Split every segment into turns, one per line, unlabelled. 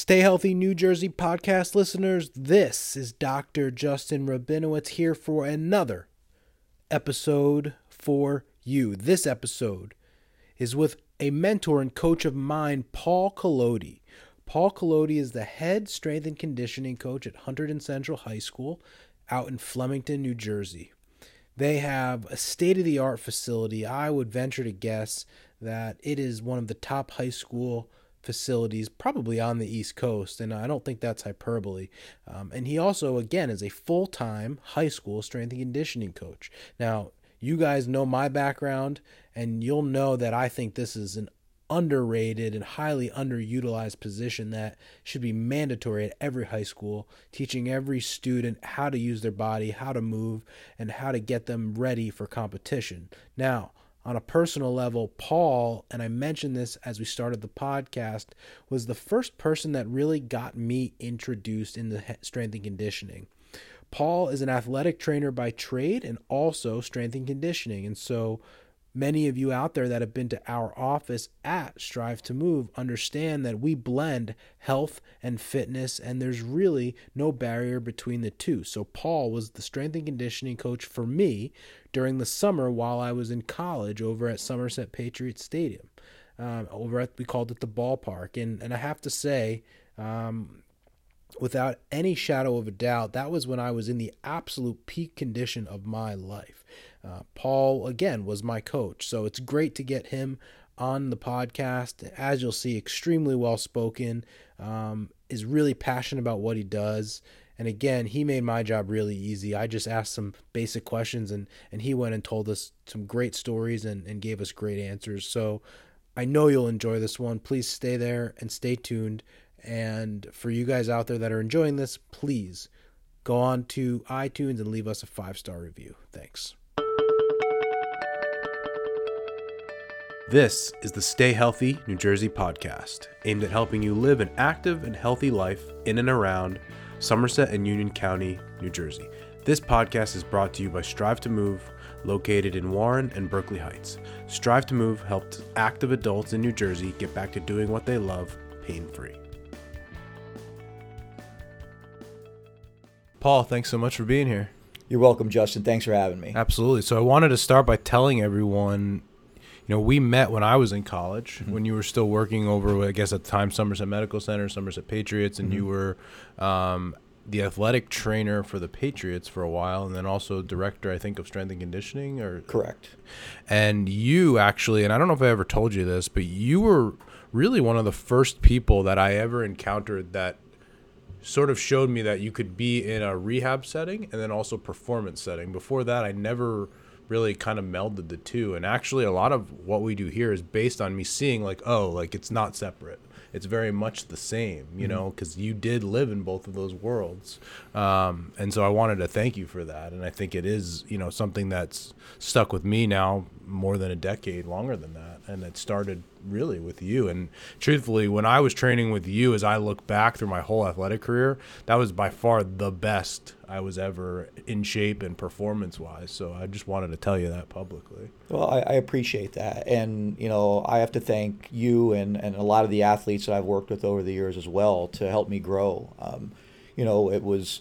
Stay healthy, New Jersey podcast listeners. This is Dr. Justin Rabinowitz here for another episode for you. This episode is with a mentor and coach of mine, Paul Collodi. Paul Collodi is the head strength and conditioning coach at Hunterdon Central High School out in Flemington, New Jersey. They have a state of the art facility. I would venture to guess that it is one of the top high school facilities probably on the East Coast, and I don't think that's hyperbole. Um, and he also, again, is a full time high school strength and conditioning coach. Now, you guys know my background, and you'll know that I think this is an underrated and highly underutilized position that should be mandatory at every high school, teaching every student how to use their body, how to move, and how to get them ready for competition. Now, on a personal level, Paul, and I mentioned this as we started the podcast, was the first person that really got me introduced in the strength and conditioning. Paul is an athletic trainer by trade and also strength and conditioning. And so Many of you out there that have been to our office at Strive to Move understand that we blend health and fitness, and there's really no barrier between the two. So, Paul was the strength and conditioning coach for me during the summer while I was in college over at Somerset Patriot Stadium. Um, over at, we called it the ballpark. And, and I have to say, um, without any shadow of a doubt, that was when I was in the absolute peak condition of my life. Uh, Paul, again, was my coach. So it's great to get him on the podcast. As you'll see, extremely well spoken, um, is really passionate about what he does. And again, he made my job really easy. I just asked some basic questions and, and he went and told us some great stories and, and gave us great answers. So I know you'll enjoy this one. Please stay there and stay tuned. And for you guys out there that are enjoying this, please go on to iTunes and leave us a five star review. Thanks. This is the Stay Healthy New Jersey podcast, aimed at helping you live an active and healthy life in and around Somerset and Union County, New Jersey. This podcast is brought to you by Strive to Move, located in Warren and Berkeley Heights. Strive to Move helped active adults in New Jersey get back to doing what they love pain free. Paul, thanks so much for being here.
You're welcome, Justin. Thanks for having me.
Absolutely. So I wanted to start by telling everyone you know, we met when I was in college, mm-hmm. when you were still working over, I guess at the time, Somerset Medical Center, Somerset Patriots, and mm-hmm. you were um, the athletic trainer for the Patriots for a while, and then also director, I think, of strength and conditioning. Or
correct.
And you actually, and I don't know if I ever told you this, but you were really one of the first people that I ever encountered that sort of showed me that you could be in a rehab setting and then also performance setting. Before that, I never really kind of melded the two. And actually, a lot of what we do here is based on me seeing, like, oh, like it's not separate. It's very much the same, you mm-hmm. know, because you did live in both of those worlds. Um, and so I wanted to thank you for that. And I think it is, you know, something that's stuck with me now more than a decade, longer than that. And it started really with you. And truthfully, when I was training with you, as I look back through my whole athletic career, that was by far the best I was ever in shape and performance wise. So I just wanted to tell you that publicly.
Well, I, I, appreciate that. And, you know, I have to thank you and, and a lot of the athletes that I've worked with over the years as well to help me grow. Um, you know, it was.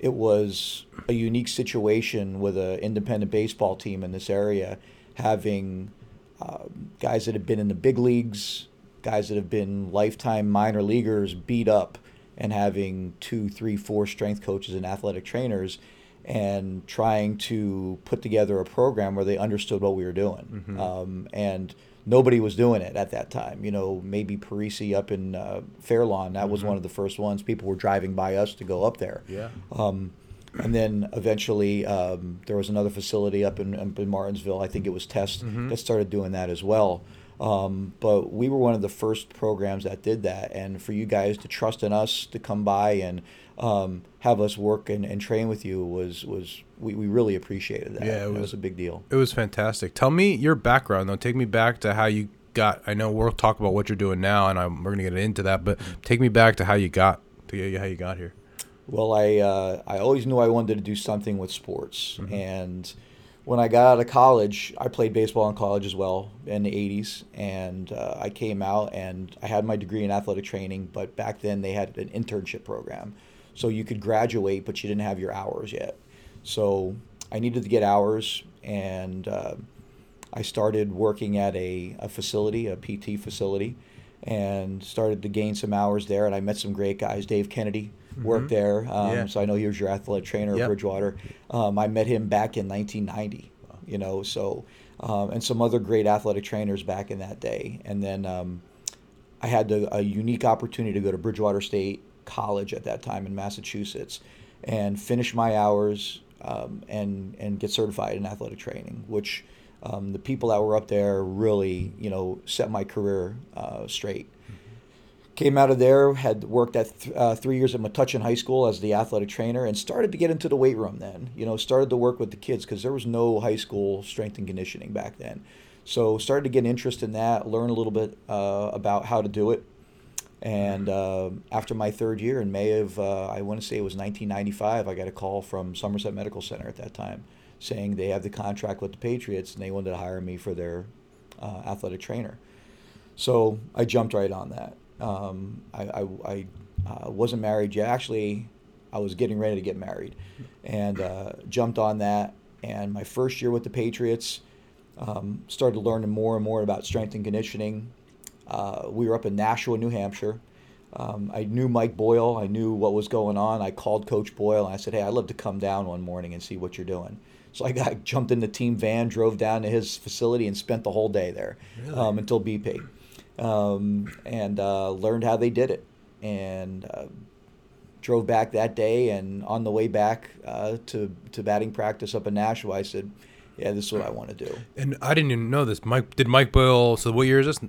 It was a unique situation with an independent baseball team in this area having um, guys that have been in the big leagues, guys that have been lifetime minor leaguers beat up, and having two, three, four strength coaches and athletic trainers, and trying to put together a program where they understood what we were doing. Mm-hmm. Um, and nobody was doing it at that time. You know, maybe Parisi up in uh, Fairlawn, that mm-hmm. was one of the first ones. People were driving by us to go up there.
Yeah.
Um, and then eventually um, there was another facility up in, in Martinsville. I think it was Test mm-hmm. that started doing that as well. Um, but we were one of the first programs that did that. And for you guys to trust in us to come by and um, have us work and, and train with you was was we, we really appreciated that. Yeah, it was, was, a big deal.
It was fantastic. Tell me your background though. Take me back to how you got. I know we'll talk about what you're doing now, and I'm, we're gonna get into that. But mm-hmm. take me back to how you got to how you got here.
Well, I uh, I always knew I wanted to do something with sports, mm-hmm. and when I got out of college, I played baseball in college as well in the 80s. And uh, I came out and I had my degree in athletic training, but back then they had an internship program. So you could graduate, but you didn't have your hours yet. So I needed to get hours, and uh, I started working at a, a facility, a PT facility, and started to gain some hours there. And I met some great guys. Dave Kennedy worked there, um,
Yeah.
so I know he was your athletic trainer at Bridgewater. Um, I met him back in 1990, you know, so um, and some other great athletic trainers back in that day. And then um, I had the, a unique opportunity to go to Bridgewater State College at that time in Massachusetts and finish my hours um, and and get certified in athletic training, which um, the people that were up there really you know set my career uh, straight. Came out of there, had worked at th- uh, three years at Metuchen High School as the athletic trainer, and started to get into the weight room. Then, you know, started to work with the kids because there was no high school strength and conditioning back then. So, started to get interest in that, learn a little bit uh, about how to do it. And uh, after my third year in May of, uh, I want to say it was 1995, I got a call from Somerset Medical Center at that time saying they have the contract with the Patriots and they wanted to hire me for their uh, athletic trainer. So I jumped right on that. Um, I, I, I uh, wasn't married yet. Actually, I was getting ready to get married and uh, jumped on that. And my first year with the Patriots, um, started learning more and more about strength and conditioning. Uh, we were up in Nashua, New Hampshire. Um, I knew Mike Boyle. I knew what was going on. I called Coach Boyle and I said, "Hey, I'd love to come down one morning and see what you're doing." So I got jumped in the team van, drove down to his facility, and spent the whole day there
Really?
um, until BP, um, and uh, learned how they did it. And uh, drove back that day. And on the way back uh, to to batting practice up in Nashua, I said, "Yeah, this is what I want to do."
And I didn't even know this. Mike did Mike Boyle. So what year is this?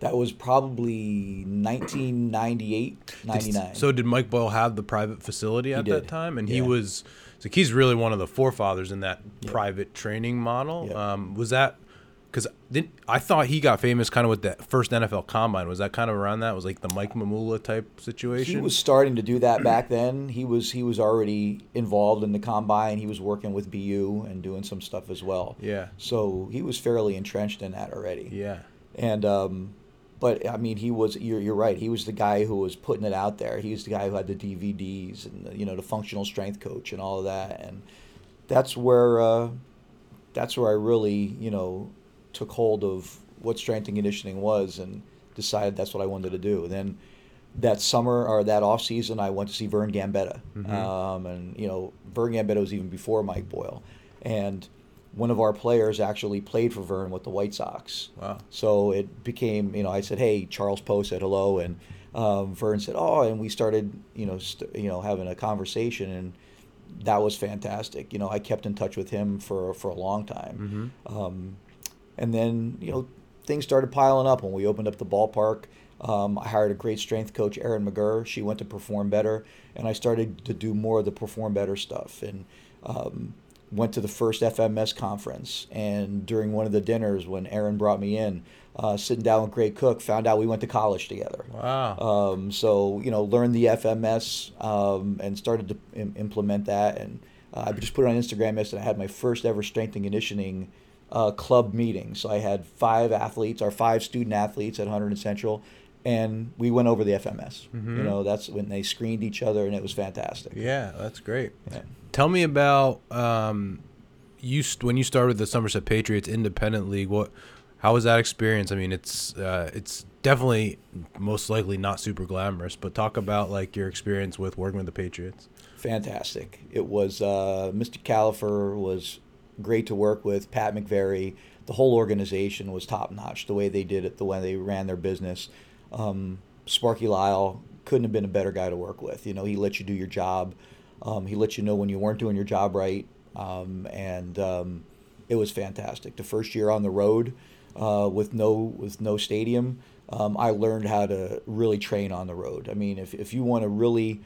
That was probably 1998, 99.
So did Mike Boyle have the private facility at that time? And he was so he's really one of the forefathers in that
Yeah.
private training model.
Yeah.
Um, was that because I thought he got famous kind of with that first NFL Combine? Was that kind of around that? Was like the Mike Mamula type situation?
he was starting to do that back then. He was he was already involved in the combine. He was working with BU and doing some stuff as well.
Yeah.
So he was fairly entrenched in that already.
Yeah.
And um, but I mean, he was. You're, you're right. He was the guy who was putting it out there. He was the guy who had the DVDs and the, you know the functional strength coach and all of that. And that's where uh, that's where I really you know took hold of what strength and conditioning was and decided that's what I wanted to do. then that summer or that off season, I went to see Vern Gambetta,
Mhm.
um, and you know Vern Gambetta was even before Mike Boyle, and one of our players actually played for Vern with the White Sox.
Wow.
So it became, you know, I said, "Hey," Charles Poe said hello, and um, Vern said, "Oh," and we started, you know, st- you know, having a conversation, and that was fantastic. You know, I kept in touch with him for for a long time,
Mm-hmm.
um, and then you know things started piling up when we opened up the ballpark. Um, I hired a great strength coach, Erin McGurr. She went to Perform Better, and I started to do more of the Perform Better stuff. And um, went to the first FMS conference. And during one of the dinners, when Erin brought me in, uh, sitting down with Gray Cook, found out we went to college together.
Wow.
Um, so you know, learned the FMS um, and started to Im- implement that. And uh, I just put it on Instagram yesterday. I had my first ever strength and conditioning uh, club meeting. So I had five athletes, our five student athletes at Hunterdon Central, and we went over the FMS. You
Mhm.
know, that's when they screened each other, and it was fantastic.
yeah, that's great.
Yeah.
Tell me about um, you when you started the Somerset Patriots independent league. What, how was that experience? I mean, it's uh, it's definitely most likely not super glamorous, but talk about like your experience with working with the Patriots.
fantastic. It was uh, Mr. Kalafer was great to work with. Pat McVerry, the whole organization was top notch. The way they did it, the way they ran their business. Um, Sparky Lyle couldn't have been a better guy to work with. You know, he let you do your job. Um, he let you know when you weren't doing your job right, um, and um, it was fantastic. The first year on the road uh, with no with no stadium, um, I learned how to really train on the road. I mean, if if you want to really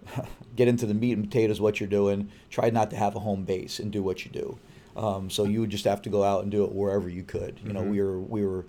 get into the meat and potatoes what you're doing, try not to have a home base and do what you do. Um, so you would just have to go out and do it wherever you could. You know,
Mhm.
we were we were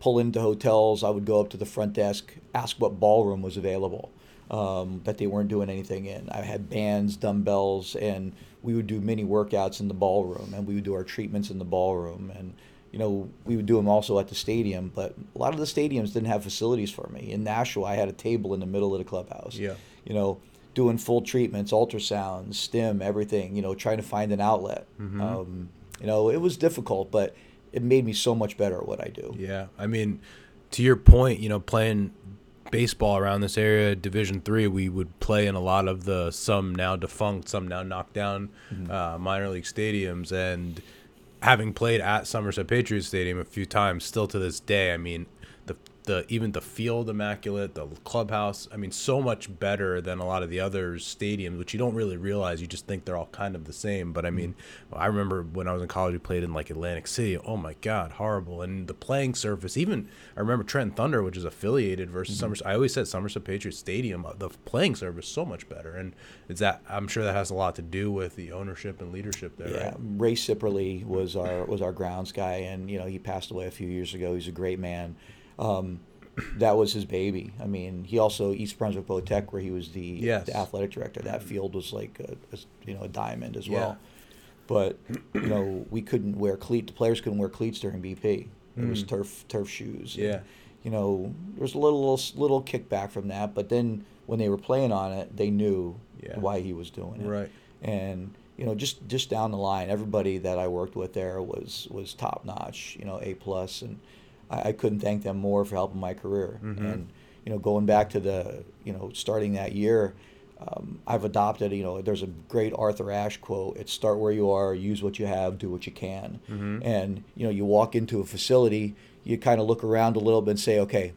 pull into hotels. I would go up to the front desk, ask what ballroom was available um, that they weren't doing anything in. I had bands, dumbbells, and we would do mini workouts in the ballroom, and we would do our treatments in the ballroom, and you know we would do them also at the stadium. But a lot of the stadiums didn't have facilities for me. In Nashua, I had a table in the middle of the clubhouse.
Yeah.
You know, doing full treatments, ultrasounds, stim, everything. You know, trying to find an outlet.
Mhm.
Um, you know, it was difficult, but it made me so much better at what I do.
Yeah, I mean, to your point, you know, playing baseball around this area, Division Three, we would play in a lot of the some now defunct, some now knocked down uh, minor league stadiums, and having played at Somerset Patriots Stadium a few times, still to this day, I mean, the even the field immaculate, the clubhouse, I mean, so much better than a lot of the other stadiums, which you don't really realize. You just think they're all kind of the same. But I mean, I remember when I was in college, we played in like Atlantic City. Oh my God, horrible! And the playing surface, even I remember Trenton Thunder, which is affiliated versus Somerset. I always said Somerset Patriots Stadium, uh, the playing surface so much better, and it's that I'm sure that has a lot to do with the ownership and leadership there.
Yeah,
Right?
Ray Sipperly was our was our grounds guy, and you know he passed away a few years ago. He's a great man. Um, that was his baby. I mean, he also East Brunswick Tech, where he was the,
Yes.
the athletic director. That field was like a, a, you know a diamond as
Yeah.
well. But you know we couldn't wear cleat. The players couldn't wear cleats during BP. It was
Mm.
turf turf shoes. and,
Yeah.
you know, there was a little, little little kickback from that, but then when they were playing on it, they knew
Yeah.
why he was doing it
Right.
and you know just just down the line everybody that i worked with there was was top notch you know a plus and I, I couldn't thank them more for helping my career
Mhm.
and you know going back to the you know starting that year um, i've adopted you know there's a great arthur ashe quote it's start where you are use what you have do what you can
Mhm.
and you know you walk into a facility you kind of look around a little bit and say okay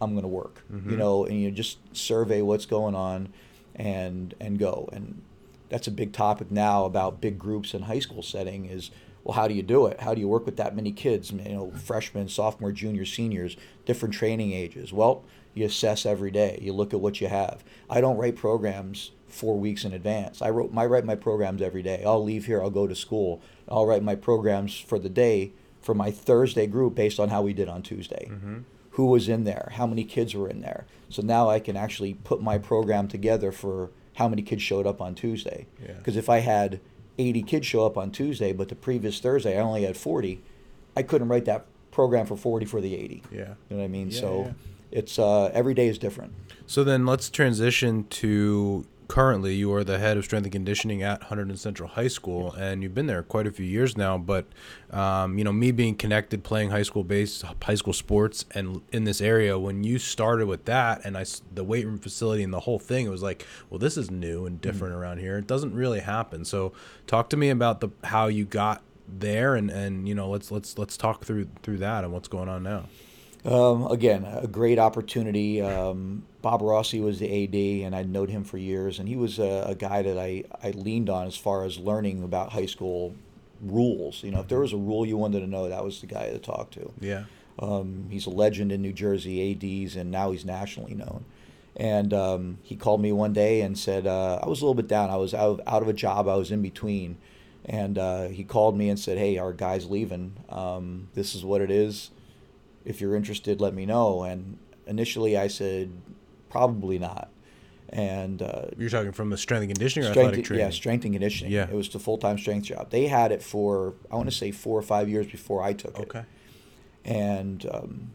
I'm going to work, you
Mhm.
know, and you just survey what's going on and and go. And that's a big topic now about big groups in high school setting is well, how do you do it? How do you work with that many kids? You know, freshmen, sophomore, junior, seniors, different training ages. Well, you assess every day. You look at what you have. I don't write programs four weeks in advance. I wrote I write my programs every day. I'll leave here. I'll go to school. I'll write my programs for the day for my Thursday group based on how we did on Tuesday
Mhm.
who was in there, how many kids were in there. So now I can actually put my program together for how many kids showed up on Tuesday.
Yeah.
Because if I had 80 kids show up on Tuesday, but the previous Thursday I only had 40, I couldn't write that program for 40 for the 80.
Yeah.
You know what I mean?
Yeah,
so
yeah.
it's uh, every day is different.
So then let's transition to currently you are the head of strength and conditioning at Hunterdon Central High School, and you've been there quite a few years now. But um, you know, me being connected, playing high school base, high school sports, and in this area, when you started with that, and I the weight room facility and the whole thing, it was like, well, this is new and different around here. It doesn't really happen. So talk to me about the how you got there, and and you know, let's let's let's talk through through that and what's going on now.
Um, again, a great opportunity. Um, Bob Rossi was the AD, and I'd known him for years, and he was a, a guy that I, I leaned on as far as learning about high school rules. You know, if there was a rule you wanted to know, that was the guy to talk to.
Yeah.
Um, he's a legend in New Jersey ADs, and now he's nationally known. And um, he called me one day and said uh, I was a little bit down. I was out of, out of a job. I was in between, and uh, he called me and said, "Hey, our guy's leaving. Um, this is what it is. If you're interested, let me know." And initially, I said, "Probably not." And uh,
You're talking from the strength and conditioning or
strength,
athletic training?
yeah, strength and conditioning.
Yeah.
it was the full time strength job. They had it for I want to say four or five years before I took it
Okay.
and um,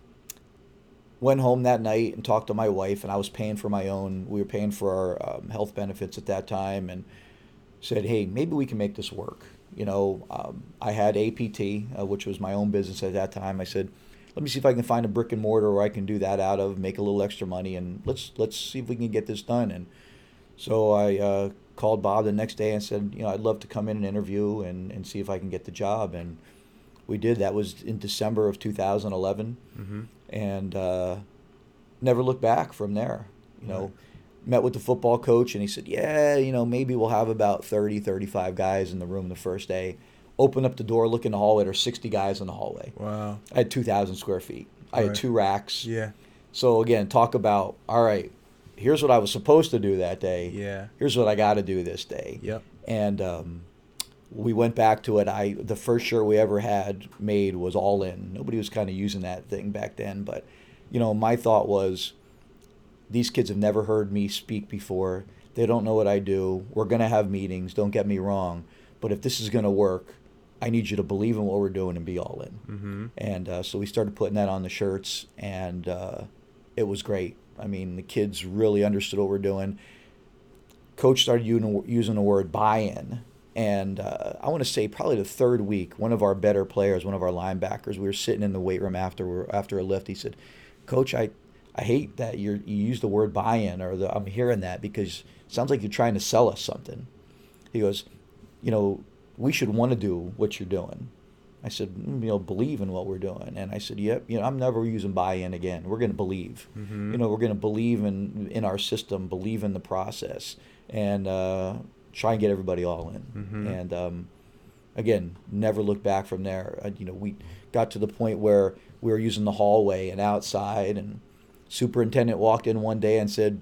went home that night and talked to my wife and i was paying for my own we were paying for our um, health benefits at that time and said hey maybe we can make this work you know um, i had apt uh, which was my own business at that time i said let me see if i can find a brick and mortar where i can do that out of make a little extra money and let's let's see if we can get this done and so i uh, called bob the next day and said you know i'd love to come in and interview and, and see if i can get the job and we did. That was in December of 2011,
Mm-hmm.
and uh, never looked back from there. You know,
Right.
met with the football coach, and he said, "Yeah, you know, maybe we'll have about 30, 35 guys in the room the first day." Open up the door, look in the hallway. There's 60 guys in the hallway.
Wow.
I had 2,000 square feet. I had two racks.
Yeah.
So again, talk about all right. Here's what I was supposed to do that day.
Yeah.
Here's what I got to do this day
Yep.
and um, we went back to it. I the first shirt we ever had made was all in. Nobody was kind of using that thing back then, but you know, my thought was these kids have never heard me speak before. They don't know what I do. We're going to have meetings, don't get me wrong, but if this is going to work, I need you to believe in what we're doing and be all in.
Mm-hmm.
And uh, so we started putting that on the shirts, and uh, it was great. I mean, the kids really understood what we're doing. Coach started using, using the word buy-in, and uh, I want to say probably the third week, one of our better players, one of our linebackers, we were sitting in the weight room after after a lift. He said, "Coach, I, I hate that you you use the word buy-in, or the, I'm hearing that because it sounds like you're trying to sell us something." He goes, "You know, we should want to do what you're doing." I said, "Mm, you know, believe in what we're doing. And I said, yep, you know, I'm never using buy-in again. We're going to believe.
Mm-hmm.
You know, we're going to believe in in our system, believe in the process, and uh, try and get everybody all in.
Mhm.
And um, again, never look back from there. Uh, you know, we got to the point where we were using the hallway and outside, and superintendent walked in one day and said,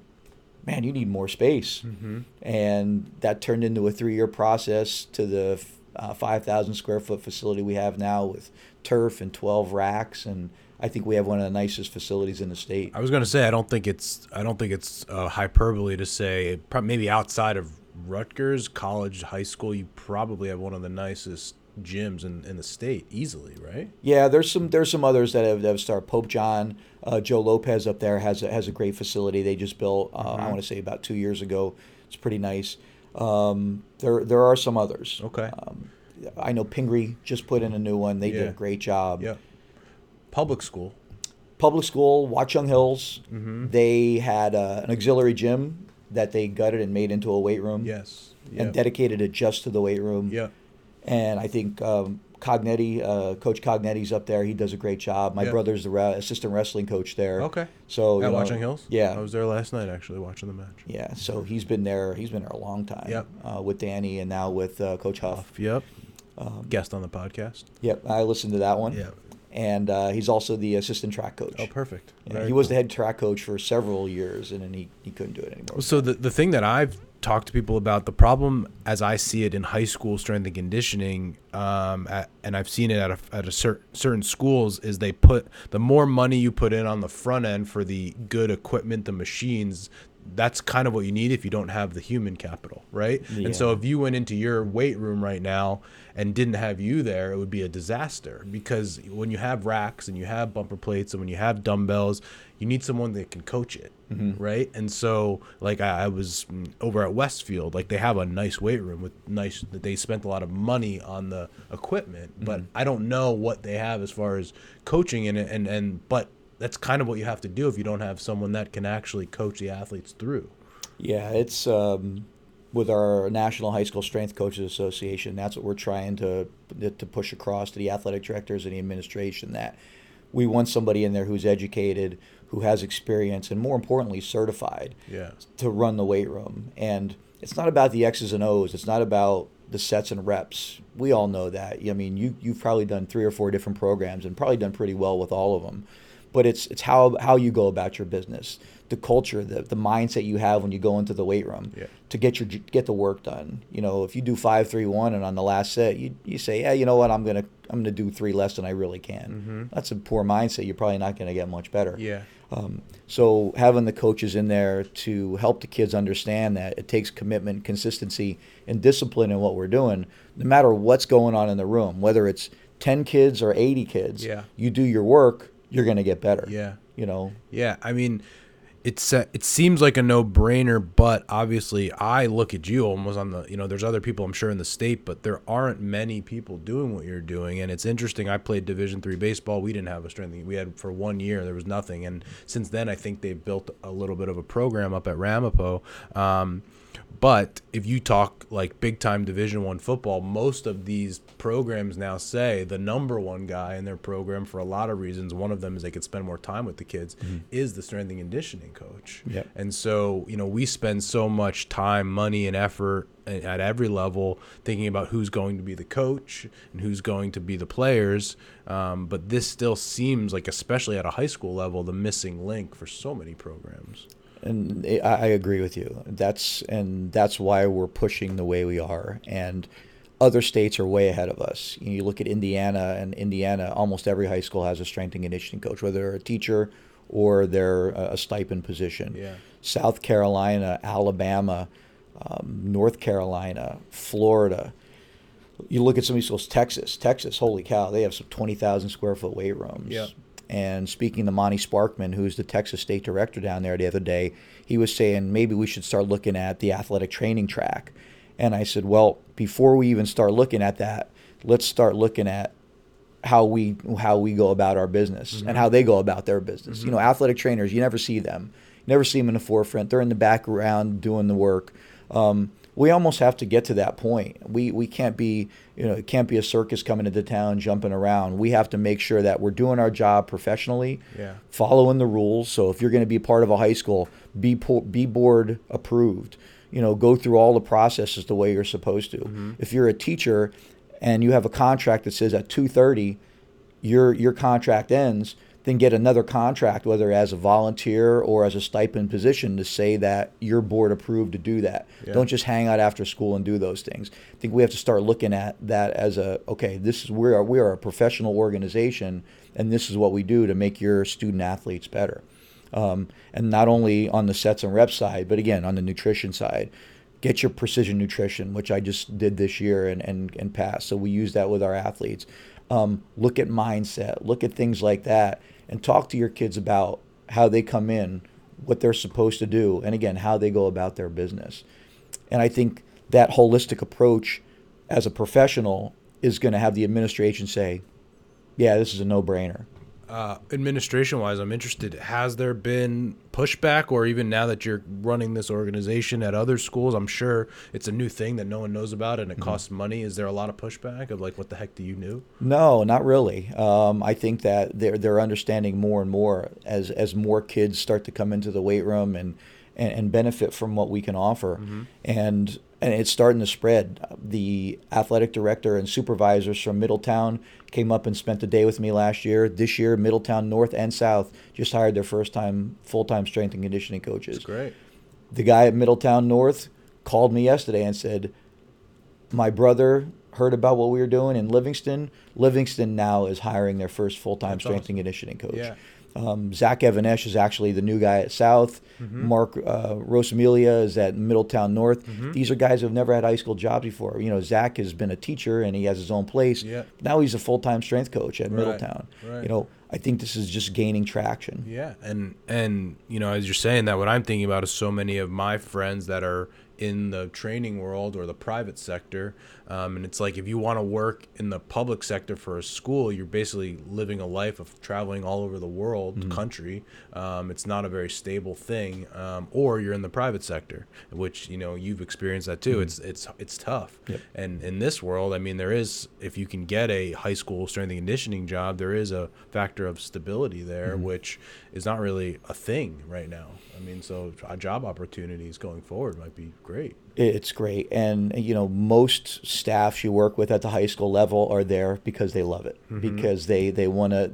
"Man, you need more space."
Mm-hmm.
and that turned into a three-year process to the uh, 5,000 square foot facility we have now with turf and 12 racks, and I think we have one of the nicest facilities in the state.
I was gonna say I don't think it's I don't think it's uh, hyperbole to say maybe outside of Rutgers college high school you probably have one of the nicest gyms in, in the state easily right
Yeah, there's some there's some others that have, that have started. Pope John, uh, Joe Lopez up there has a, has a great facility they just built. Uh, I want to say about two years ago. It's pretty nice. Um, there there are some others.
okay
Um, I know Pingry just put in a new one. They did a great job.
yeah public school
public school, Watchung Hills,
Mhm.
they had uh, an auxiliary gym that they gutted and made into a weight room
yes
and dedicated it just to the weight room.
yeah
And I think um, Cognetti, uh, Coach Cognetti's up there. He does a great job. My
Yeah.
brother's the re- assistant wrestling coach there.
okay
So
at
know,
Watchung Hills
Yeah.
I was there last night actually watching the match
Yeah. So he's been there. He's been there a long time.
Yep.
Uh, with Danny and now with uh, Coach Huff.
yep
Um,
guest on the podcast
yep. I listened to that one.
yeah
And uh, he's also the assistant track coach.
oh perfect
Yeah, he was
cool.
the head track coach for several years, and then he, he couldn't do it anymore.
So the the thing that I've talked to people about the problem as I see it in high school strength and conditioning, um, at, and I've seen it at a, at a cer- certain schools is they put the more money you put in on the front end for the good equipment, the machines. That's kind of what you need if you don't have the human capital, right? And so if you went into your weight room right now and didn't have you there, it would be a disaster because when you have racks and you have bumper plates and when you have dumbbells, you need someone that can coach it, right? And so, like I, I was mm, over at Westfield, like they have a nice weight room with nice. They spent a lot of money on the equipment, but I don't know what they have as far as coaching in it, and and but that's kind of what you have to do if you don't have someone that can actually coach the athletes through.
Yeah, it's um, with our National High School Strength Coaches Association. That's what we're trying to to push across to the athletic directors and the administration that we want somebody in there who's educated, who has experience, and more importantly, certified
Yeah.
to run the weight room. And it's not about the X's and O's. It's not about the sets and reps. We all know that. I mean, you you've probably done three or four different programs and probably done pretty well with all of them. But it's it's how how you go about your business, the culture, the the mindset you have when you go into the weight room
Yeah.
to get your get the work done. You know, if you do five three one and on the last set you you say, yeah, you know what, I'm gonna I'm gonna do three less than I really can. Mm-hmm. That's a poor mindset. You're probably not gonna get much better.
Yeah.
Um, so having the coaches in there to help the kids understand that it takes commitment, consistency, and discipline in what we're doing, no matter what's going on in the room, whether it's ten kids or eighty kids,
Yeah.
you do your work, you're gonna get better.
Yeah.
You know.
Yeah, I mean, it's it seems like a no brainer, but obviously, I look at you almost on the you know. There's other people I'm sure in the state, but there aren't many people doing what you're doing, and it's interesting. I played Division three baseball. We didn't have a strength. We had for one year there was nothing, and since then I think they've built a little bit of a program up at Ramapo. Um, but if you talk like big time Division One football, most of these programs now say the number one guy in their program for a lot of reasons. One of them is they could spend more time with the kids. Is the strength and conditioning coach.
Yep.
And so you know we spend so much time, money, and effort at every level thinking about who's going to be the coach and who's going to be the players. Um, but this still seems like, especially at a high school level, the missing link for so many programs.
And I, I agree with you. That's and that's why we're pushing the way we are. And other states are way ahead of us. You, know, you look at Indiana, and Indiana, almost every high school has a strength and conditioning coach, whether they're a teacher or they're a stipend position.
Yeah.
South Carolina, Alabama, um, North Carolina, Florida. You look at some of these schools, Texas. Texas, holy cow, they have some 20,000 square foot weight rooms.
Yeah.
And speaking to Monty Sparkman, who's the Texas state director down there the other day, he was saying maybe we should start looking at the athletic training track. And I said, well, before we even start looking at that, let's start looking at how we how we go about our business mm-hmm. and how they go about their business. Mm-hmm. You know, athletic trainers, you never see them. You never see them in the forefront. They're in the background doing the work. Um, we almost have to get to that point. We we can't be you know it can't be a circus coming into town jumping around. We have to make sure that we're doing our job professionally,
yeah.
following the rules. So if you're going to be part of a high school, be be board approved. You know, go through all the processes the way you're supposed to. Mm-hmm. If you're a teacher and you have a contract that says at 2:30 your your contract ends, then get another contract, whether as a volunteer or as a stipend position, to say that you're board approved to do that. Yeah. Don't just hang out after school and do those things. I think we have to start looking at that as a okay, this is we are we are a professional organization, and this is what we do to make your student athletes better. Um, and not only on the sets and rep side, but again on the nutrition side. Get your precision nutrition, which I just did this year and, and, and passed. So we use that with our athletes. Um, look at mindset, look at things like that and talk to your kids about how they come in, what they're supposed to do, and again, how they go about their business. And I think that holistic approach as a professional is going to have the administration say, yeah, this is a no brainer
uh, administration wise, I'm interested. Has there been pushback, or even now that you're running this organization at other schools, I'm sure it's a new thing that no one knows about and it mm-hmm. costs money. Is there a lot of pushback of like, what the heck do you know?
No, not really. Um, I think that they're they're understanding more and more as as more kids start to come into the weight room and and, and benefit from what we can offer, mm-hmm. and and it's starting to spread. The athletic director and supervisors from Middletown came up and spent the day with me last year. This year, Middletown North and South just hired their first time full time strength and conditioning coaches.
That's great.
The guy at Middletown North called me yesterday and said, "My brother heard about what we were doing in Livingston. Livingston now is hiring their first full time strength awesome. and conditioning coach."
Yeah.
Um, Zach Evanesh is actually the new guy at South. Mm-hmm. Mark uh, Rosamilia is at Middletown North. Mm-hmm. These are guys who have never had high school jobs before. You know, Zach has been a teacher and he has his own place.
Yeah.
Now he's a full time strength coach at
right.
Middletown.
Right.
You know, I think this is just gaining traction.
Yeah, and and you know, as you're saying that, what I'm thinking about is so many of my friends that are in the training world or the private sector. Um, and it's like if you want to work in the public sector for a school, you're basically living a life of traveling all over the world, mm-hmm. country. Um, it's not a very stable thing. Um, or you're in the private sector, which you know you've experienced that too. Mm-hmm. It's it's it's tough.
Yep.
And in this world, I mean, there is if you can get a high school strength and conditioning job, there is a factor of stability there, mm-hmm. which is not really a thing right now. I mean, so job opportunities going forward might be great.
It's great, and you know, most staffs you work with at the high school level are there because they love it, mm-hmm. because they they want to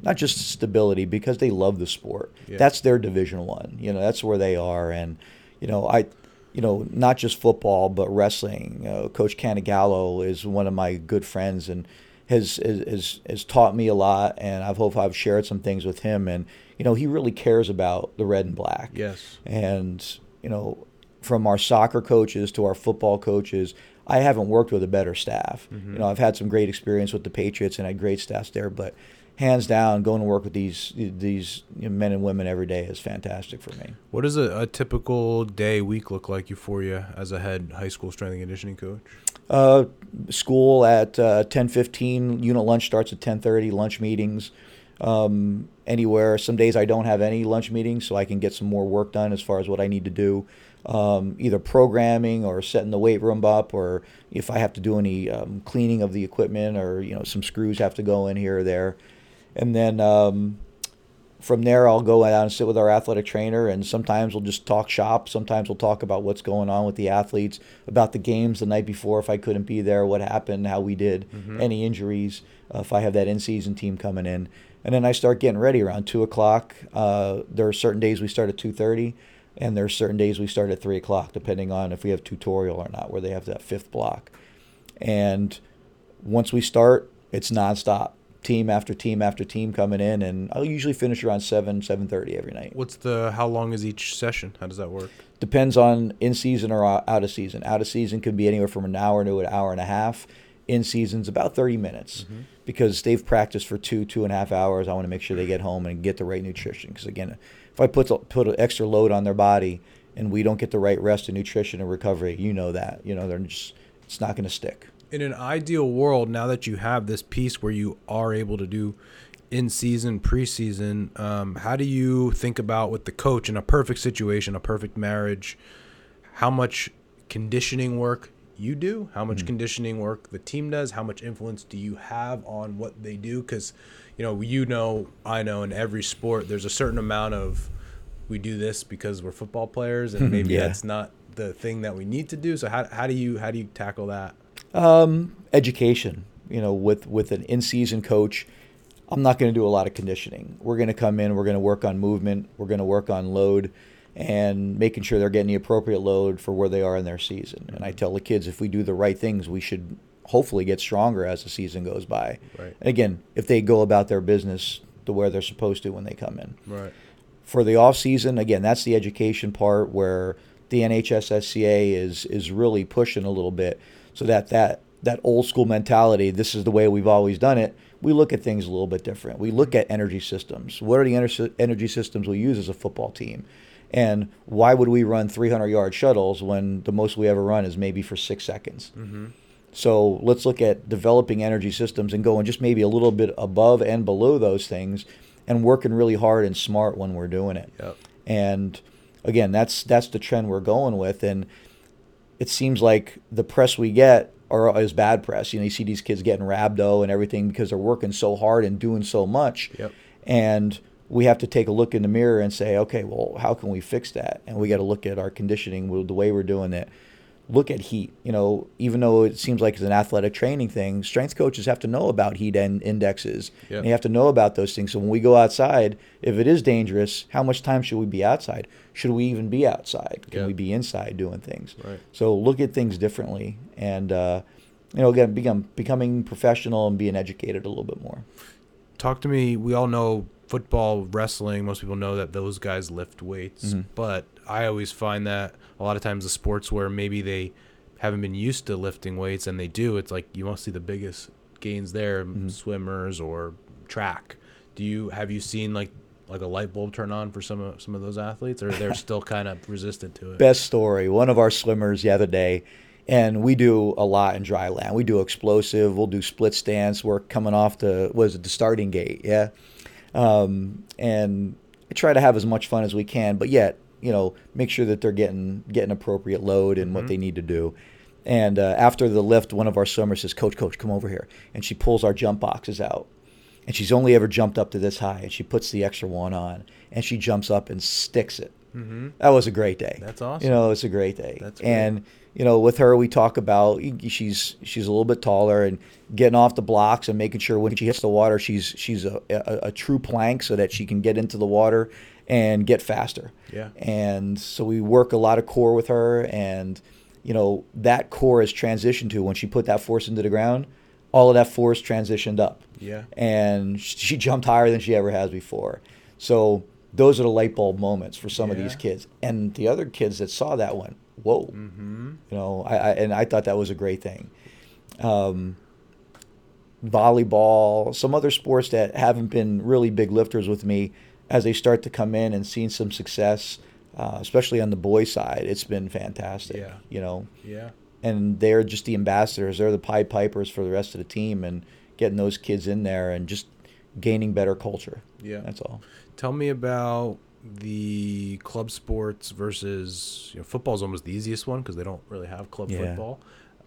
not just stability because they love the sport. Yeah. That's their Division One. You know, that's where they are, and you know, I, you know, not just football but wrestling. Uh, Coach Canigallo is one of my good friends and has, has has taught me a lot, and I've hope I've shared some things with him, and you know, he really cares about the red and black.
Yes.
And, you know, from our soccer coaches to our football coaches, I haven't worked with a better staff. Mm-hmm. You know, I've had some great experience with the Patriots and had great staffs there, but hands down, going to work with these these men and women every day is fantastic for me.
What does a, a typical day week look like for you as a head high school strength and conditioning coach?
Uh, school at uh, ten fifteen. Unit lunch starts at ten thirty. Lunch meetings um, anywhere. Some days I don't have any lunch meetings, so I can get some more work done as far as what I need to do, um, either programming or setting the weight room up, or if I have to do any um, cleaning of the equipment, or you know some screws have to go in here or there, and then um, from there I'll go out and sit with our athletic trainer, and sometimes we'll just talk shop. Sometimes we'll talk about what's going on with the athletes, about the games the night before if I couldn't be there, what happened, how we did, mm-hmm. any injuries, uh, if I have that in-season team coming in and then I start getting ready around two o'clock. Uh, there are certain days we start at two thirty, and there are certain days we start at three o'clock, depending on if we have tutorial or not, where they have that fifth block. And once we start, it's nonstop. Team after team after team coming in, and I'll usually finish around seven, seven thirty every night.
What's the how long is each session? How does that work?
Depends on in season or out of season. Out of season can be anywhere from an hour to an hour and a half. In season's about thirty minutes
Mm-hmm.
because they've practiced for two, two and a half hours. I want to make sure they get home and get the right nutrition. Because again, if I put put an extra load on their body and we don't get the right rest and nutrition and recovery, you know that you know they're just it's not going to stick.
In an ideal world, now that you have this piece where you are able to do in season, preseason, um, how do you think about with the coach in a perfect situation, a perfect marriage, how much conditioning work you do, how much conditioning work the team does, how much influence do you have on what they do? Because, you know, you know, I know in every sport, there's a certain amount of we do this because we're football players, and maybe
Yeah.
that's not the thing that we need to do. So how, how do you how do you tackle that?
Um, education. You know, with with an in season coach, I'm not going to do a lot of conditioning. We're going to come in. We're going to work on movement. We're going to work on load, and making sure they're getting the appropriate load for where they are in their season. And I mm-hmm. tell the kids, if we do the right things, we should hopefully get stronger as the season goes by.
Right.
And again, if they go about their business the way they're supposed to when they come in
Right.
for the off season, again, that's the education part where the NHSSCA is is really pushing a little bit, so that that that old school mentality. This is the way we've always done it. We look at things a little bit different. We look mm-hmm. at energy systems. What are the energy systems we use as a football team? And why would we run 300 yard shuttles when the most we ever run is maybe for six seconds? Mm-hmm. So let's look at developing energy systems and going just maybe a little bit above and below those things and working really hard and smart when we're doing it.
Yep.
And again, that's that's the trend we're going with and it seems like the press we get are is bad press. You know, you see these kids getting rhabdo and everything because they're working so hard and doing so much.
Yep.
And we have to take a look in the mirror and say, okay, well, how can we fix that? And we got to look at our conditioning, the way we're doing it. Look at heat. You know, even though it seems like it's an athletic training thing, strength coaches have to know about heat and indexes.
Yep.
And you have to know about those things. So when we go outside, if it is dangerous, how much time should we be outside? Should we even be outside? Can
Yep.
we be inside doing things?
Right.
So look at things differently, and uh, you know, again, become becoming professional and being educated a little bit more.
talk to me. We all know football, wrestling. Most people know that those guys lift weights,
Mhm.
but I always find that a lot of times the sports where maybe they haven't been used to lifting weights and they do, it's like you must see the biggest gains there,
Mhm.
swimmers or track. Do you have you seen like like a light bulb turn on for some of some of those athletes, or they're still kind of resistant to it?
Best story. One of our swimmers the other day, and we do a lot in dry land. We do explosive. We'll do split stance work coming off the was it the starting gate? Yeah, um, and try to have as much fun as we can, but yet you know make sure that they're getting getting appropriate load and what
Mhm.
they need to do. And uh, after the lift, one of our swimmers says, "Coach, coach, come over here," and she pulls our jump boxes out. And she's only ever jumped up to this high, and she puts the extra one on, and she jumps up and sticks it.
Mm-hmm.
That was a great day.
That's awesome.
You know, it's a great day.
That's great.
and you know, with her, we talk about she's she's a little bit taller and getting off the blocks and making sure when she hits the water, she's she's a, a, a true plank so that she can get into the water and get faster.
Yeah.
And so we work a lot of core with her, and you know that core is transitioned to when she put that force into the ground. All of that force transitioned up
Yeah.
and she jumped higher than she ever has before. So those are the light bulb moments for some of these kids. And the other kids that saw that went, "Whoa!"
Mm-hmm.
You know, I, I and I thought that was a great thing. Um, volleyball, some other sports that haven't been really big lifters with me, as they start to come in and seeing some success, uh, especially on the boy side, it's been fantastic.
Yeah.
You know,
Yeah.
and they're just the ambassadors. They're the Pied Pipers for the rest of the team, and getting those kids in there and just gaining better culture.
Yeah.
That's all.
Tell me about the club sports versus you know, football's almost the easiest one because they don't really have club
Yeah.
football.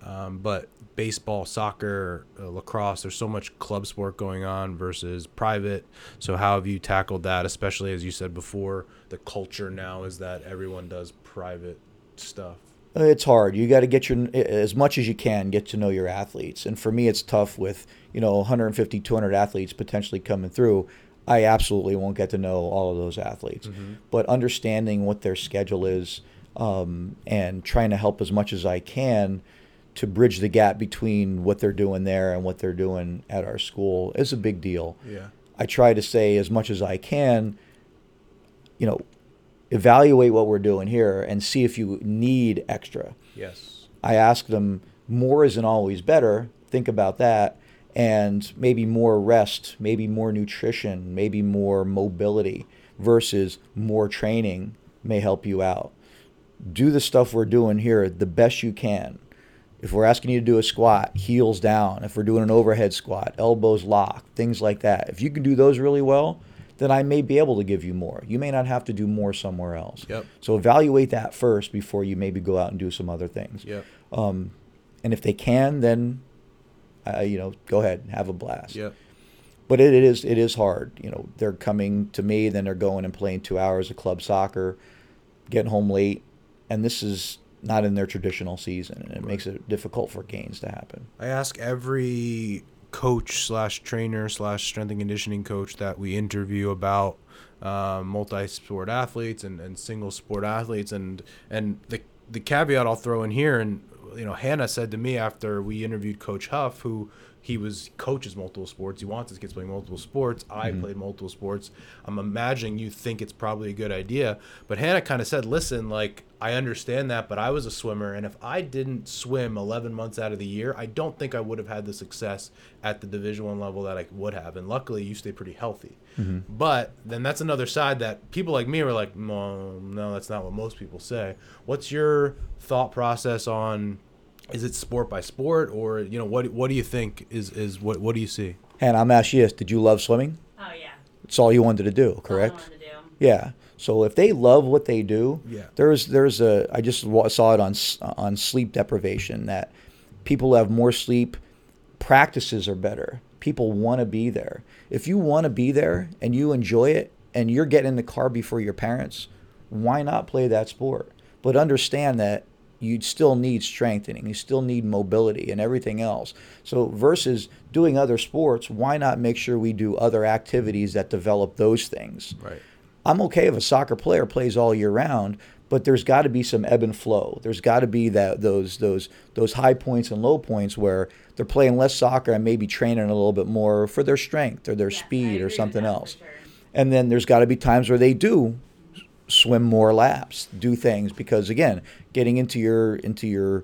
Um, but baseball, soccer, uh, lacrosse, there's so much club sport going on versus private. So how have you tackled that? Especially as you said before, the culture now is that everyone does private stuff.
Uh, It's hard. You got to get your as much as you can get to know your athletes. And for me, it's tough with you know 150, 200 athletes potentially coming through. I absolutely won't get to know all of those athletes, but understanding what their schedule is um, and trying to help as much as I can to bridge the gap between what they're doing there and what they're doing at our school is a big deal.
Yeah.
I try to say as much as I can, you know, evaluate what we're doing here and see if you need extra.
Yes.
I ask them, more isn't always better. Think about that. And maybe more rest, maybe more nutrition, maybe more mobility versus more training may help you out. Do the stuff we're doing here the best you can. If we're asking you to do a squat, heels down. If we're doing an overhead squat, elbows locked, things like that. If you can do those really well, then I may be able to give you more. You may not have to do more somewhere else.
Yep.
So evaluate that first before you maybe go out and do some other things.
Yep.
Um, and if they can, then uh, you know, go ahead and have a blast.
Yep.
But it, it is it is hard. You know, they're coming to me, then they're going and playing two hours of club soccer, getting home late, and this is not in their traditional season, and it
Right.
makes it difficult for gains to happen.
I ask every coach slash trainer slash strength and conditioning coach that we interview about um, multi-sport athletes and, and single sport athletes. And and the the caveat I'll throw in here and you know Hannah said to me after we interviewed Coach Huff who he was coaches multiple sports. He wants his kids playing multiple sports. I mm-hmm. played multiple sports. I'm imagining you think it's probably a good idea. But Hannah kind of said listen like I understand that but I was a swimmer and if I didn't swim 11 months out of the year I don't think I would have had the success at the division one level that I would have and luckily you stay pretty healthy. Mm-hmm. But then that's another side that people like me were like no no that's not what most people say. What's your thought process on is it sport by sport or you know what what do you think is is what what do you see
And I'm asking you this: Did you love swimming?
Oh yeah.
It's all you wanted to do,
That's all I
correct?
wanted to do.
Yeah. So if they love what they do,
Yeah.
there's there's a I just saw it on on sleep deprivation that people have more sleep practices are better. People want to be there. If you want to be there and you enjoy it and you're getting in the car before your parents, why not play that sport? But understand that you still need strengthening, you still need mobility and everything else. So versus doing other sports, why not make sure we do other activities that develop those things?
right
I'm okay if a soccer player plays all year round, but there's got to be some ebb and flow. There's got to be that those those those high points and low points where they're playing less soccer and maybe training a little bit more for their strength or their
Yes, I
speed or something else.
sure.
And then there's got to be times where they do swim more laps, do things because again, getting into your into your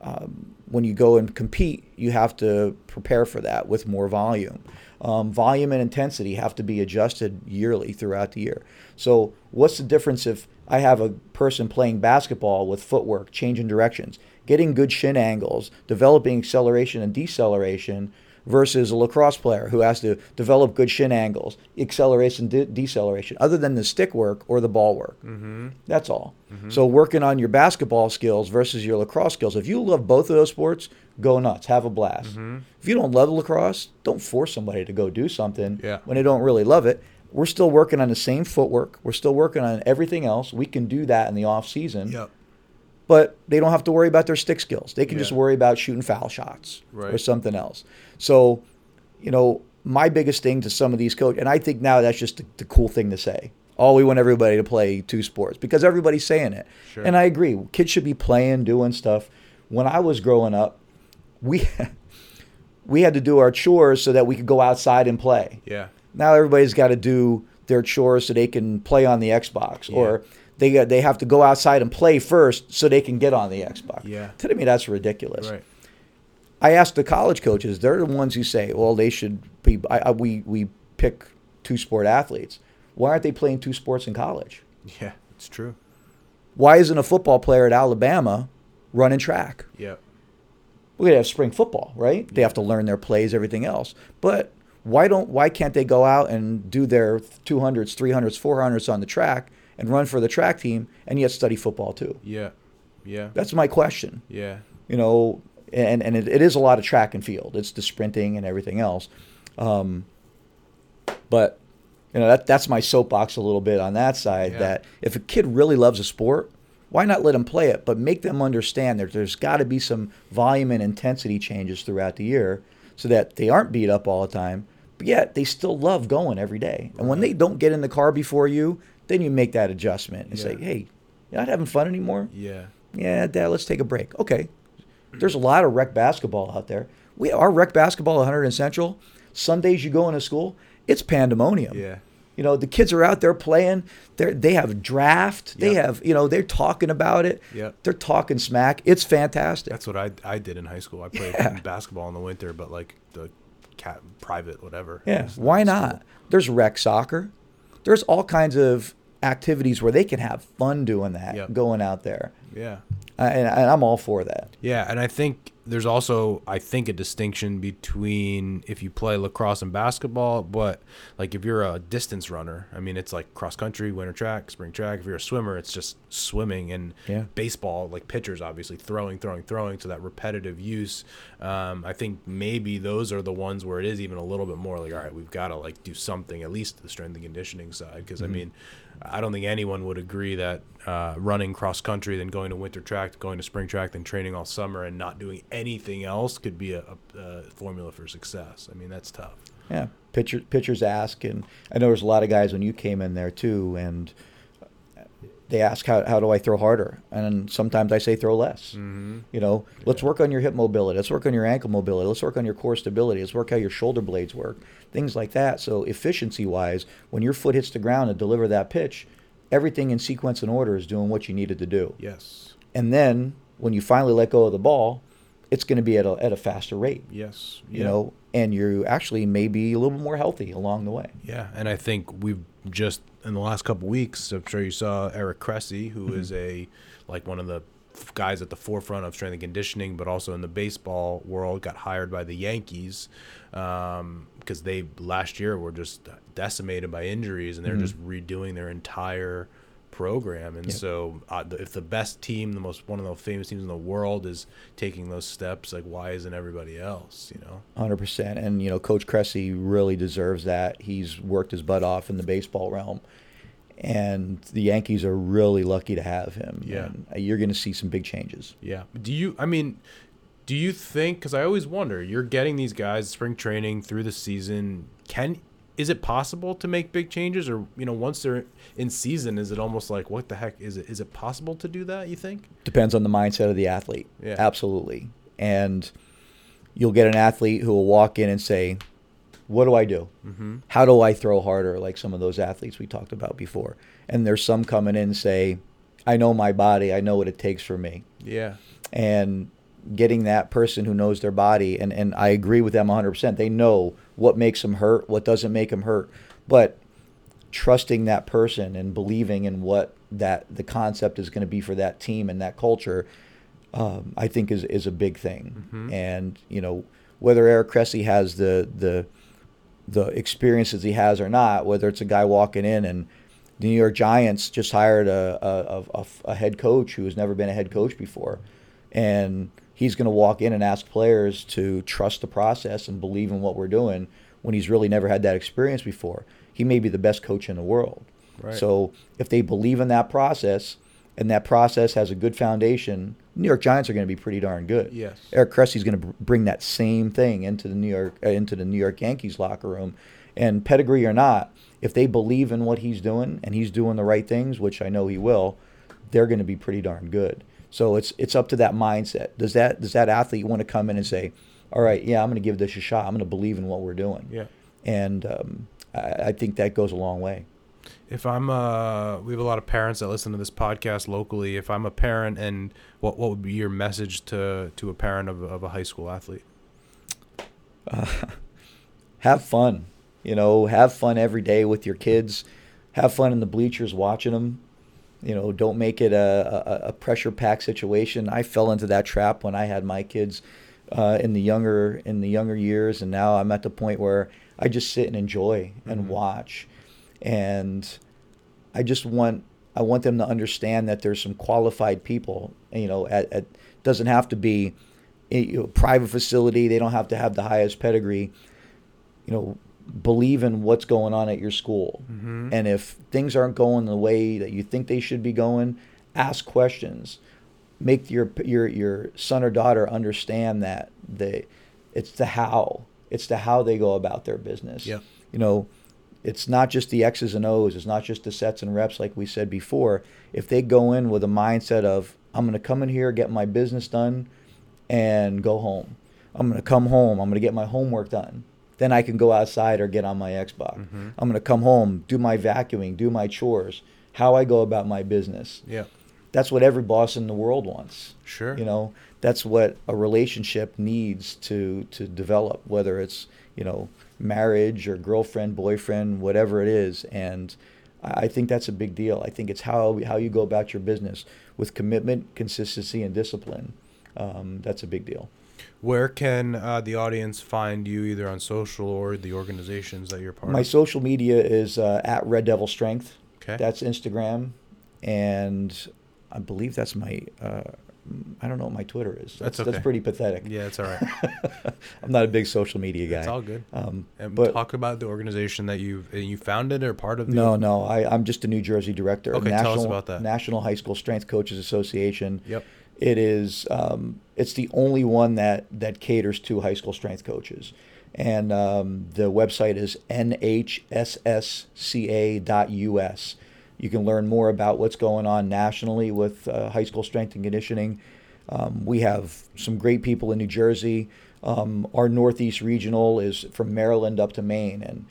um, when you go and compete, you have to prepare for that with more volume. Um, volume and intensity have to be adjusted yearly throughout the year. So, what's the difference if I have a person playing basketball with footwork, changing directions, getting good shin angles, developing acceleration and deceleration, versus a lacrosse player who has to develop good shin angles, acceleration, de- deceleration, other than the stick work or the ball work?
mm-hmm
That's all. So working on your basketball skills versus your lacrosse skills. If you love both of those sports, go nuts, have a blast.
Mm-hmm.
If you don't love lacrosse, don't force somebody to go do something
Yeah.
when they don't really love it. We're still working on the same footwork. We're still working on everything else. We can do that in the off season,
yep
but they don't have to worry about their stick skills. They can just worry about shooting foul shots or something else. So, you know, my biggest thing to some of these coaches, and I think now that's just the, the cool thing to say. Oh, we want everybody to play two sports because everybody's saying it.
Sure.
And I agree. Kids should be playing, doing stuff. When I was growing up, we we had to do our chores so that we could go outside and play.
yeah
Now everybody's got to do their chores so they can play on the Xbox, or they got, they have to go outside and play first so they can get on the Xbox.
Yeah.
To me, that's ridiculous.
right
I asked the college coaches; they're the ones who say, "Well, they should be." I, I, we we pick two sport athletes. Why aren't they playing two sports in college?
yeah it's true
Why isn't a football player at Alabama running track?
yep
we got to have spring football, right? They have to learn their plays, everything else. But why don't why can't they go out and do their 200s, 300s, 400s on the track and run for the track team and yet study football too?
yeah yeah
That's my question.
yeah
You know, and and it, it is a lot of track and field. It's the sprinting and everything else. Um, but you know that that's my soapbox a little bit on that side.
Yeah.
That if a kid really loves a sport, why not let them play it? But make them understand that there's got to be some volume and intensity changes throughout the year, so that they aren't beat up all the time. But yet they still love going every day. And when they don't get in the car before you, then you make that adjustment and say, "Hey, you're not having fun anymore."
yeah
Yeah, Dad, let's take a break. Okay. There's a lot of rec basketball out there. We our rec basketball Hunterdon Central. Sundays you go into school, it's pandemonium.
Yeah.
You know, the kids are out there playing. They they have draft. They
Yep.
have you know they're talking about it.
Yep.
They're talking smack. It's fantastic.
That's what I I did in high school. I played
Yeah.
basketball in the winter, but like the cat private whatever.
Yeah, why not?
school.
There's rec soccer. There's all kinds of activities where they can have fun doing that,
Yep.
going out there,
Yeah.
Uh, and, and I'm all for that.
Yeah, and I think there's also I think a distinction between if you play lacrosse and basketball, but like if you're a distance runner, I mean it's like cross country, winter track, spring track. If you're a swimmer, it's just swimming and
Yeah.
baseball, like pitchers obviously throwing, throwing, throwing, so that repetitive use. Um, I think maybe those are the ones where it is even a little bit more like all right, we've got to like do something at least the strength and conditioning side because I mean I don't think anyone would agree that uh, running cross country, then going to winter track, going to spring track, then training all summer, and not doing anything else could be a, a, a formula for success. I mean, that's tough.
Yeah, pitcher, pitchers ask, and I know there's a lot of guys when you came in there too, and they ask how, how do I throw harder, and sometimes I say throw less.
Mm-hmm.
You know, let's work on your hip mobility. Let's work on your ankle mobility. Let's work on your core stability. Let's work how your shoulder blades work. Things like that. So efficiency wise, when your foot hits the ground to deliver that pitch, everything in sequence and order is doing what you needed to do.
Yes.
And then when you finally let go of the ball, it's going to be at a, at a faster rate.
Yes.
You know, and you actually may be a little bit more healthy along the way.
Yeah, and I think we've just in the last couple weeks. I'm sure you saw Eric Cressey, who mm-hmm. is a like one of the guys at the forefront of strength and conditioning, but also in the baseball world, got hired by the Yankees um, because they last year were just decimated by injuries, and they're just redoing their entire program. And
Yeah.
so, uh, the- if the best team, the most one of the famous teams in the world, is taking those steps, like why isn't everybody else? You know.
Hundred percent, and you know, Coach Cressey really deserves that. He's worked his butt off in the baseball realm, and the Yankees are really lucky to have him.
Yeah.
and uh, you're going to see some big changes.
Yeah. Do you? I mean, do you think? Because I always wonder. You're getting these guys spring training through the season. Can is it possible to make big changes, or you know, once they're in season, is it almost like what the heck is it? Is it possible to do that? You think?
Depends on the mindset of the athlete.
Yeah.
absolutely. And you'll get an athlete who will walk in and say, "What do I do?
Mm-hmm.
How do I throw harder?" Like some of those athletes we talked about before. And there's some coming in and say, "I know my body. I know what it takes for me."
Yeah.
and getting that person who knows their body and, and I agree with them 100%. They know what makes them hurt, what doesn't make them hurt, but trusting that person and believing in what that the concept is going to be for that team and that culture, um, I think is is a big thing.
Mhm.
And you know whether Eric Cressey has the the the experiences he has or not, whether it's a guy walking in and the New York Giants just hired a, a, a, a head coach who has never been a head coach before. And he's going to walk in and ask players to trust the process and believe in what we're doing when he's really never had that experience before. He may be the best coach in the world.
Right.
So if they believe in that process and that process has a good foundation, New York Giants are going to be pretty darn good.
Yes.
Eric Cressey's going to bring that same thing into the New York uh, into the New York Yankees locker room, and pedigree or not, if they believe in what he's doing and he's doing the right things, which I know he will, they're going to be pretty darn good. So it's it's up to that mindset. Does that does that athlete want to come in and say, "All right, yeah, I'm going to give this a shot. I'm going to believe in what we're doing,"
Yeah.
and um, I, I think that goes a long way.
If I'm uh we have a lot of parents that listen to this podcast locally. If I'm a parent and what what would be your message to to a parent of, of a high school athlete?
have fun. You know, have fun every day with your kids. Have fun in the bleachers watching them. You know, don't make it a, a, a pressure pack situation. I fell into that trap when I had my kids uh, in the younger in the younger years, and now I'm at the point where I just sit and enjoy and
Mhm.
watch, and I just want I want them to understand that there's some qualified people. You know, at, at doesn't have to be a you know, private facility. They don't have to have the highest pedigree. You know, believe in what's going on at your school.
Mm-hmm.
And if things aren't going the way that you think they should be going, ask questions. Make your your your son or daughter understand that they it's the how. It's the how they go about their business.
Yep.
You know, it's not just the X's and O's. It's not just the sets and reps like we said before. If they go in with a mindset of I'm going to come in here, get my business done, and go home. I'm going to come home. I'm going to get my homework done. Then I can go outside or get on my Xbox.
Mm-hmm.
I'm going to come home, do my vacuuming, do my chores, how I go about my business.
Yeah.
That's what every boss in the world wants.
Sure.
You know, that's what a relationship needs to to develop, whether it's, you know, marriage or girlfriend, boyfriend, whatever it is. And I think that's a big deal. I think it's how how you go about your business with commitment, consistency, and discipline. Um, that's a big deal.
Where can uh, the audience find you, either on social or the organizations that you're part
My
of?
My social media is uh, at Red Devil Strength.
Okay.
That's Instagram, and I believe that's my. Uh, I don't know what my Twitter is.
That's
That's
okay.
pretty pathetic.
yeah, it's all right.
I'm not a big social media guy.
It's all good.
Um,
And
but
talk about the organization that you've you founded or part of. The
no, no, I, I'm just a New Jersey director.
Okay, tell us
National,
about that.
National High School Strength Coaches Association.
Yep.
It is. Um, it's the only one that that caters to high school strength coaches, and um, the website is nhssca.us. You can learn more about what's going on nationally with uh, high school strength and conditioning. Um, we have some great people in New Jersey. Um, our Northeast Regional is from Maryland up to Maine, and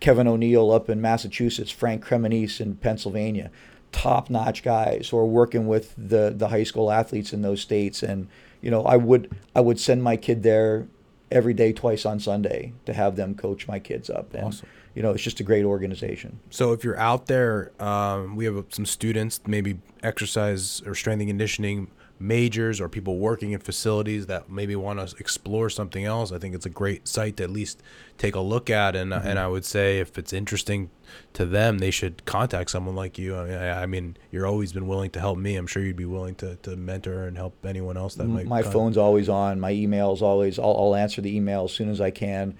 Kevin O'Neill up in Massachusetts, Frank Cremonese in Pennsylvania, top-notch guys who are working with the the high school athletes in those states. And you know, I would I would send my kid there every day, twice on Sunday, to have them coach my kids up. And
Awesome.
you know, it's just a great organization.
So if you're out there, um, we have some students, maybe exercise or strength and conditioning majors, or people working in facilities that maybe want to explore something else. I think it's a great site to at least take a look at, and and I would say if it's interesting to them, they should contact someone like you. I mean, I, I mean, you're always been willing to help me. I'm sure you'd be willing to, to mentor and help anyone else that might.
my phone's always on. My email's always. I'll, I'll answer the email as soon as I can.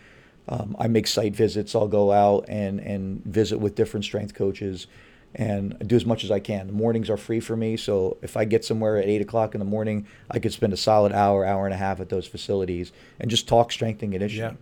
Um, I make site visits. I'll go out and and visit with different strength coaches, and do as much as I can. The mornings are free for me, so if I get somewhere at eight o'clock in the morning, I could spend a solid hour, hour and a half at those facilities and just talk strength and conditioning.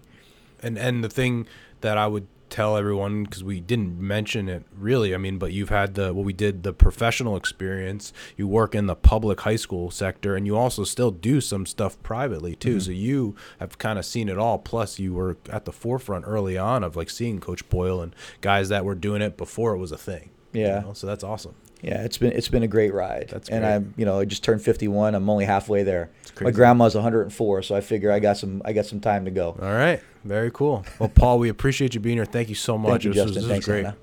And and the thing that I would tell everyone because we didn't mention it really, I mean, but you've had the what we did the professional experience. You work in the public high school sector, and you also still do some stuff privately too.
Mm-hmm.
So you have kind of seen it all. Plus, you were at the forefront early on of like seeing Coach Boyle and guys that were doing it before it was a thing. You
Yeah.
know? So that's awesome.
Yeah, it's been it's been a great ride.
That's
and
great.
I'm you know I just turned 51. I'm only halfway there. My grandma's 104, so I figure I got some I got some time to go.
All right, very cool. Well, Paul, we appreciate you being here. Thank you so much.
Thank you,
This was-
Justin.
this was
Thanks,
great.
Anna.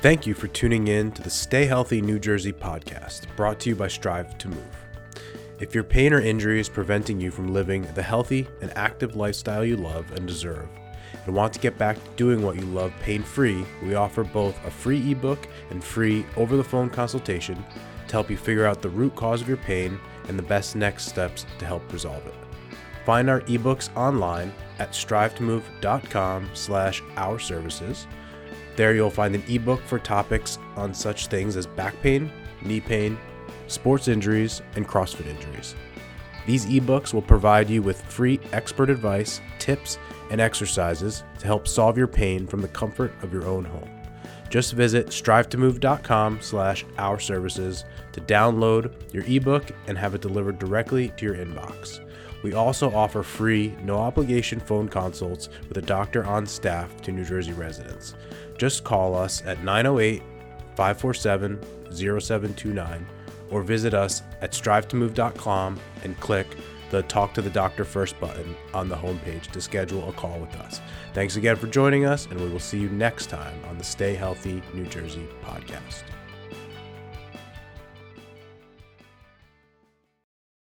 Thank you for tuning in to the Stay Healthy New Jersey podcast, brought to you by Strive to Move. If your pain or injury is preventing you from living the healthy and active lifestyle you love and deserve, and want to get back to doing what you love pain free, we offer both a free ebook and free over the phone consultation to help you figure out the root cause of your pain and the best next steps to help resolve it. Find our ebooks online at strivetomove.com slash our services. There you'll find an ebook for topics on such things as back pain, knee pain, sports injuries, and CrossFit injuries. These ebooks will provide you with free expert advice, tips, and exercises to help solve your pain from the comfort of your own home. Just visit strivetomove.com slash our services to download your ebook and have it delivered directly to your inbox. We also offer free, no obligation phone consults with a doctor on staff to New Jersey residents. Just call us at 908 547 0729 or visit us at strivetomove.com and click the Talk to the Doctor First button on the homepage to schedule a call with us. Thanks again for joining us, and we will see you next time on the Stay Healthy New Jersey podcast.